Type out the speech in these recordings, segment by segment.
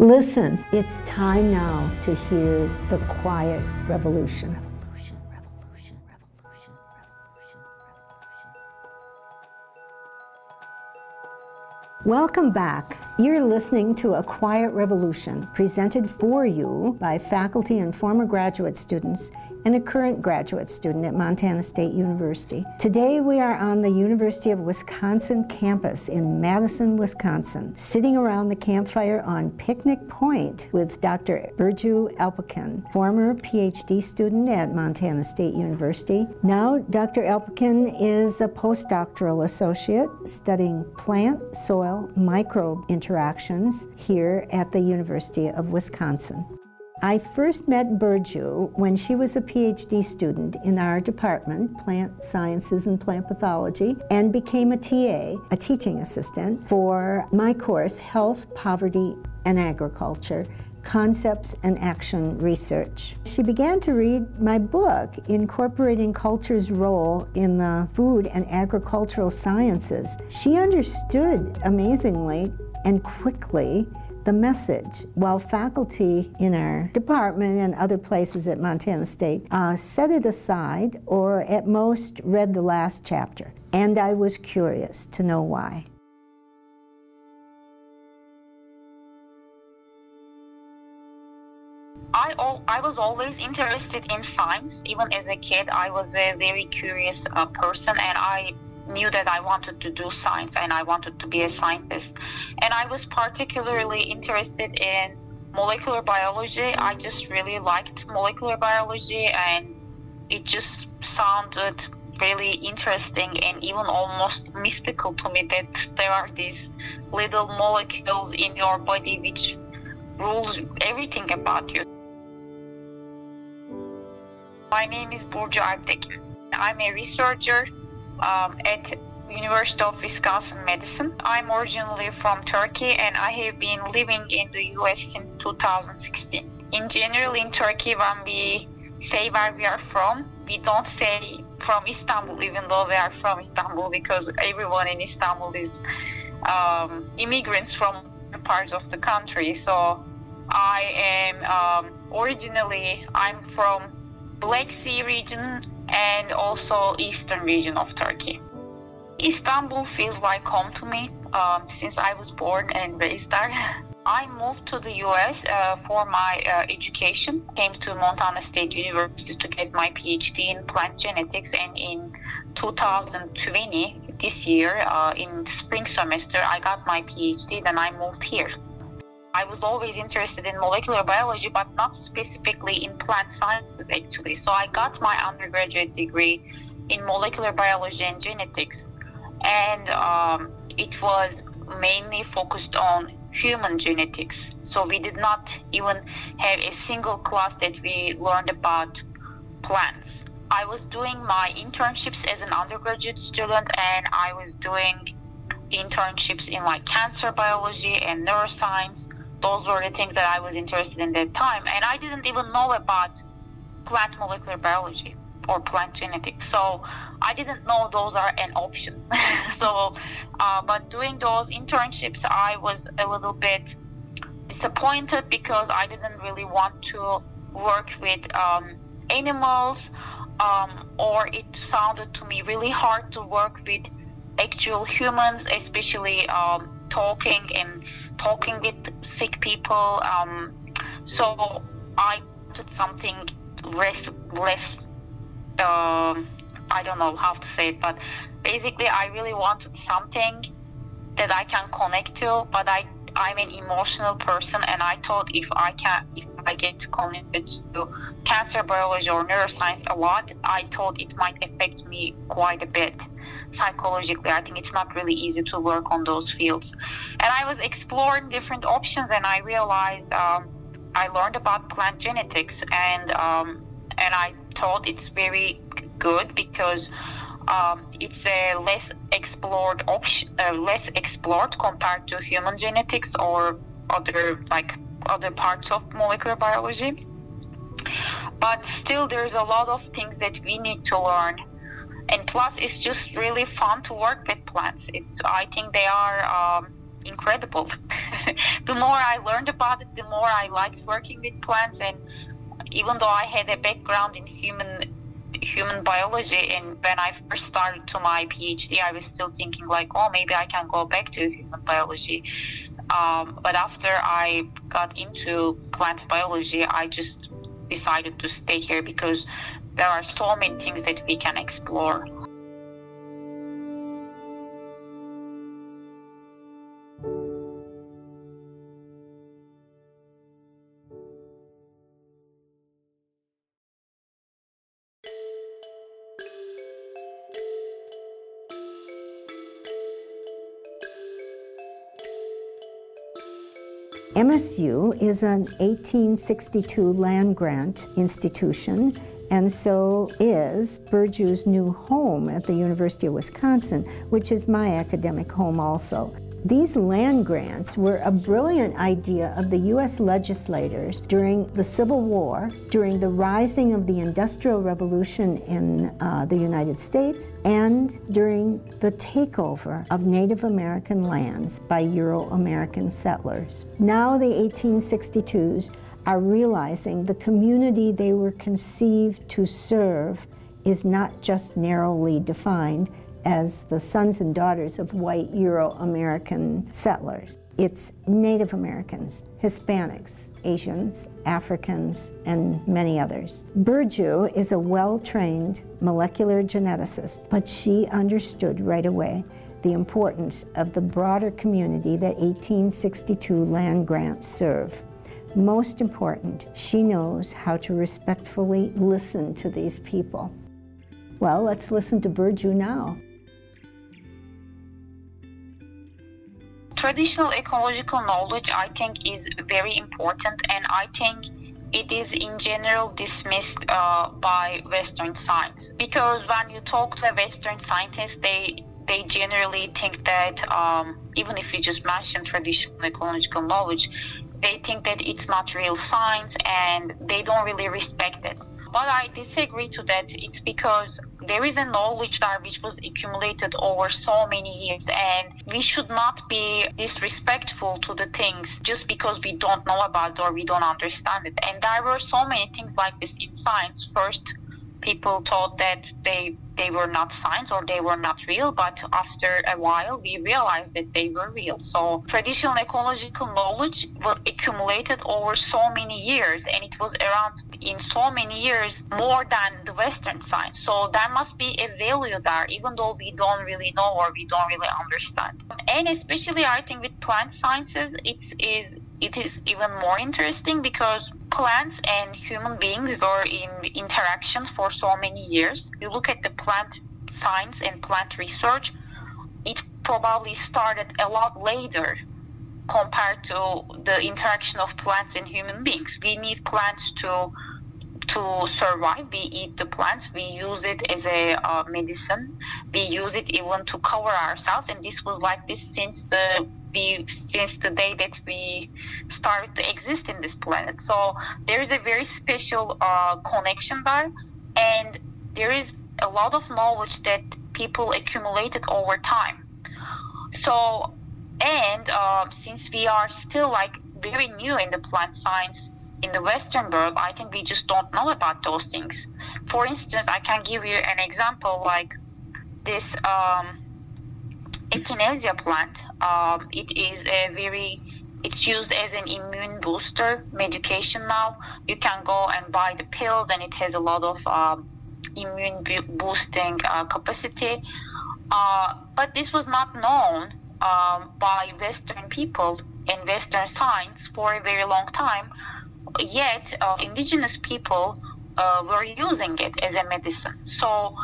Listen, it's time now to hear the quiet revolution. Revolution, revolution, revolution, revolution. Welcome back. You're listening to A Quiet Revolution, presented for you by faculty and former graduate students and a current graduate student at Montana State University. Today we are on the University of Wisconsin campus in Madison, Wisconsin, sitting around the campfire on Picnic Point with Dr. Burcu Alptekin, former PhD student at Montana State University. Now Dr. Alptekin is a postdoctoral associate studying plant soil microbe interactions here at the University of Wisconsin. I first met Burcu when she was a PhD student in our department, Plant Sciences and Plant Pathology, and became a TA, a teaching assistant, for my course, Health, Poverty, and Agriculture Concepts and Action Research. She began to read my book, Incorporating Culture's Role in the Food and Agricultural Sciences. She understood amazingly and quickly the message, while faculty in our department and other places at Montana State uh, set it aside or at most read the last chapter. And I was curious to know why. I, al- I was always interested in science. Even as a kid, I was a very curious uh, person and I knew that I wanted to do science and I wanted to be a scientist. And I was particularly interested in molecular biology. I just really liked molecular biology and it just sounded really interesting and even almost mystical to me that there are these little molecules in your body which rules everything about you. My name is Burcu Alptekin. I'm a researcher um, at University of Wisconsin Madison. I'm originally from Turkey and I have been living in the US since 2016. In general, in Turkey, when we say where we are from, we don't say from Istanbul, even though we are from Istanbul, because everyone in Istanbul is um, immigrants from parts of the country. So I am um, originally I'm from Black Sea region and also eastern region of Turkey. Istanbul feels like home to me um, since I was born and raised there. I moved to the US uh, for my uh, education, came to Montana State University to get my PhD in plant genetics, and in 2020, this year, uh, in spring semester, I got my PhD, then I moved here. I was always interested in molecular biology, but not specifically in plant sciences actually. So I got my undergraduate degree in molecular biology and genetics, and um, it was mainly focused on human genetics. So we did not even have a single class that we learned about plants. I was doing my internships as an undergraduate student, and I was doing internships in like cancer biology and neuroscience those were the things that I was interested in that time. And I didn't even know about plant molecular biology or plant genetics. So I didn't know those are an option. so, uh, but doing those internships, I was a little bit disappointed because I didn't really want to work with um, animals, um, or it sounded to me really hard to work with actual humans, especially um, talking and talking with sick people. Um, so I wanted something less, less. Uh, I don't know how to say it, but basically, I really wanted something that I can connect to. But I, I'm an emotional person, and I thought if I can, if I get connected to cancer biology or neuroscience a lot, I thought it might affect me quite a bit psychologically. I think it's not really easy to work on those fields. And I was exploring different options, and I realized um, I learned about plant genetics, and um, and I thought it's very good because um, it's a less explored option, uh, less explored compared to human genetics or other like other parts of molecular biology. But still, there's a lot of things that we need to learn and plus it's just really fun to work with plants. It's i think they are um, incredible. The more I learned about it, the more I liked working with plants. And even though I had a background in human human biology and when i first started to my phd i was still thinking like oh maybe i can go back to human biology. Um, but after i got into plant biology i just decided to stay here because there are so many things that we can explore. MSU is an 1862 land grant institution, and so is Burcu's new home at the University of Wisconsin, which is my academic home also. These land grants were a brilliant idea of the U.S. legislators during the Civil War, during the rising of the Industrial Revolution in uh, the United States, and during the takeover of Native American lands by Euro American settlers. Now, the 1862s are realizing the community they were conceived to serve is not just narrowly defined as the sons and daughters of white Euro American settlers. It's Native Americans, Hispanics, Asians, Africans, and many others. Burcu is a well trained molecular geneticist, but she understood right away the importance of the broader community that 1862 land grants serve. Most important, she knows how to respectfully listen to these people. Well, let's listen to Burcu now. traditional ecological knowledge i think is very important and i think it is in general dismissed uh, by western science because when you talk to a western scientist they they generally think that um, even if you just mention traditional ecological knowledge they think that it's not real science and they don't really respect it but I disagree to that. It's because there is a knowledge there which was accumulated over so many years, and we should not be disrespectful to the things just because we don't know about or we don't understand it. And there were so many things like this in science. First, people thought that they they were not signs or they were not real but after a while we realized that they were real. So traditional ecological knowledge was accumulated over so many years and it was around in so many years more than the western science so there must be a value there even though we don't really know or we don't really understand. And especially i think with plant sciences it is it is even more interesting because plants and human beings were in interaction for so many years. You look at the plant science and plant research, it probably started a lot later compared to the interaction of plants and human beings. We need plants to to survive. We eat the plants. We use it as a uh, medicine. We use it even to cover ourselves. And this was like this since the we since the day that we started to exist in this planet. So there is a very special uh, connection there, and there is a lot of knowledge that people accumulated over time. So, and uh, since we are still like very new in the plant science in the Western world, I think we just don't know about those things. For instance, I can give you an example like this. Um, echinacea plant. Um, it is a very it's used as an immune booster medication now. You can go and buy the pills, and it has a lot of um, immune boosting uh, capacity. Uh, but this was not known um, by Western people and Western science for a very long time. Yet, uh, indigenous people uh, were using it as a medicine. So,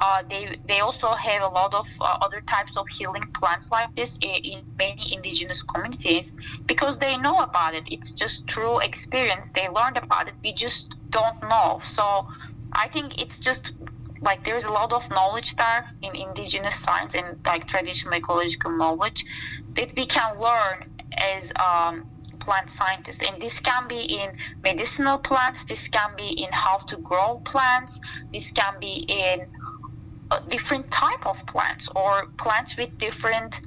uh, they they also have a lot of uh, other types of healing plants like this in, many indigenous communities because they know about it. It's just through experience they learned about it. We just don't know. So I think it's just like there's a lot of knowledge there in indigenous science and like traditional ecological knowledge that we can learn as um, plant scientists and this can be in medicinal plants this can be in how to grow plants this can be in different type of plants or plants with different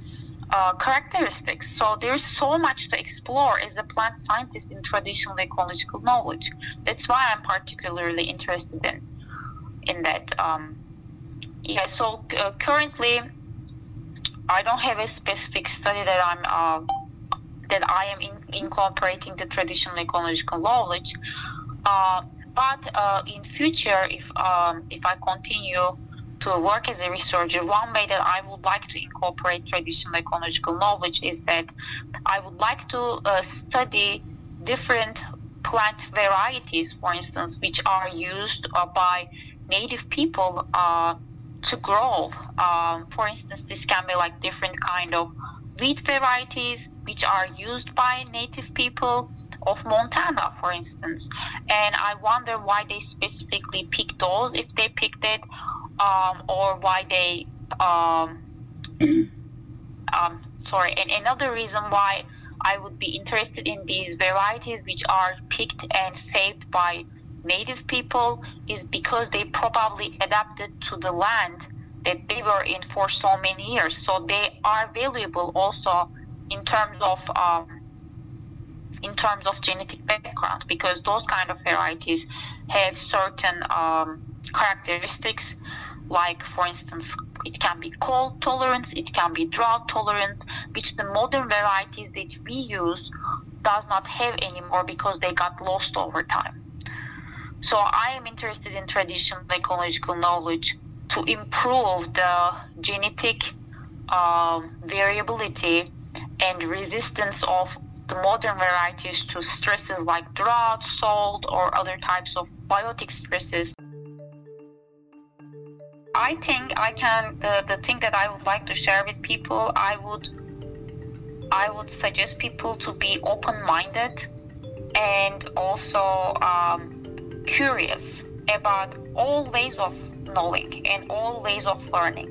uh, characteristics. So there's so much to explore as a plant scientist in traditional ecological knowledge. That's why I'm particularly interested in in that. Um, yeah. So uh, currently, I don't have a specific study that I'm uh, that I am in, incorporating the traditional ecological knowledge. Uh, but uh, in future, if um, if I continue to work as a researcher, one way that I would like to incorporate traditional ecological knowledge is that I would like to uh, study different plant varieties, for instance, which are used uh, by native people uh, to grow. Um, for instance, this can be like different kind of wheat varieties which are used by native people of Montana, for instance. And I wonder why they specifically picked those, if they picked it, um, or why they. Um, um, sorry, and another reason why I would be interested in these varieties which are picked and saved by native people is because they probably adapted to the land that they were in for so many years. So they are valuable also in terms of um, in terms of genetic background because those kind of varieties have certain um, characteristics like for instance it can be cold tolerance it can be drought tolerance which the modern varieties that we use does not have anymore because they got lost over time so i am interested in traditional ecological knowledge to improve the genetic um, variability and resistance of the modern varieties to stresses like drought, salt, or other types of biotic stresses. I think I can the, the thing that I would like to share with people, I would I would suggest people to be open-minded and also um, curious about all ways of knowing and all ways of learning.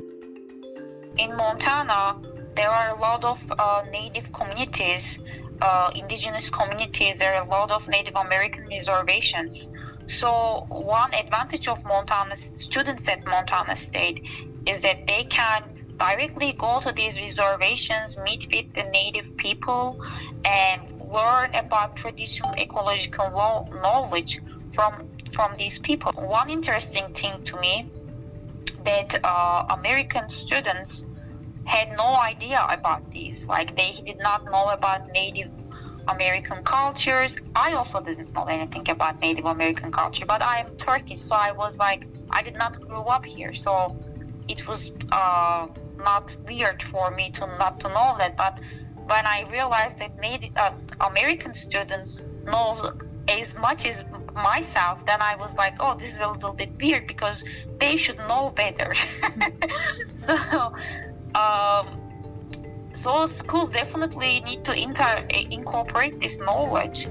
In Montana, there are a lot of uh, native communities uh, indigenous communities, there are a lot of Native American reservations. So one advantage of Montana students at Montana State is that they can directly go to these reservations, meet with the native people, and learn about traditional ecological knowledge from from these people. One interesting thing to me that uh, American students had no idea about these. Like they did not know about Native American cultures. I also didn't know anything about Native American culture, but I am Turkish, so I was like, I did not grow up here, so it was uh, not weird for me to not to know that. But when I realized that Native uh, American students know as much as myself, then I was like, oh, this is a little bit weird because they should know better. so um, so schools definitely need to inter- incorporate this knowledge.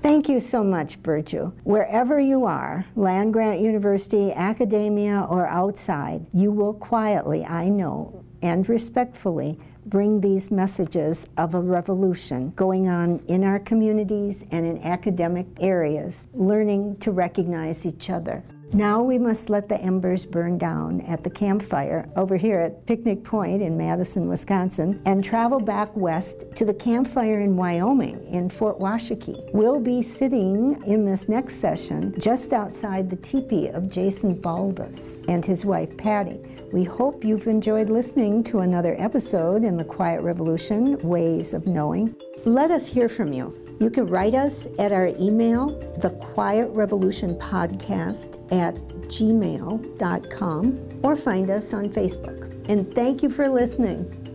Thank you so much, Burcu. Wherever you are, land grant university, academia, or outside, you will quietly, I know, and respectfully bring these messages of a revolution going on in our communities and in academic areas, learning to recognize each other. Now we must let the embers burn down at the campfire over here at Picnic Point in Madison, Wisconsin, and travel back west to the campfire in Wyoming in Fort Washakie. We'll be sitting in this next session just outside the teepee of Jason Baldes and his wife Patty. We hope you've enjoyed listening to another episode in the Quiet Revolution Ways of Knowing. Let us hear from you. You can write us at our email, the Quiet Revolution Podcast at gmail.com, or find us on Facebook. And thank you for listening.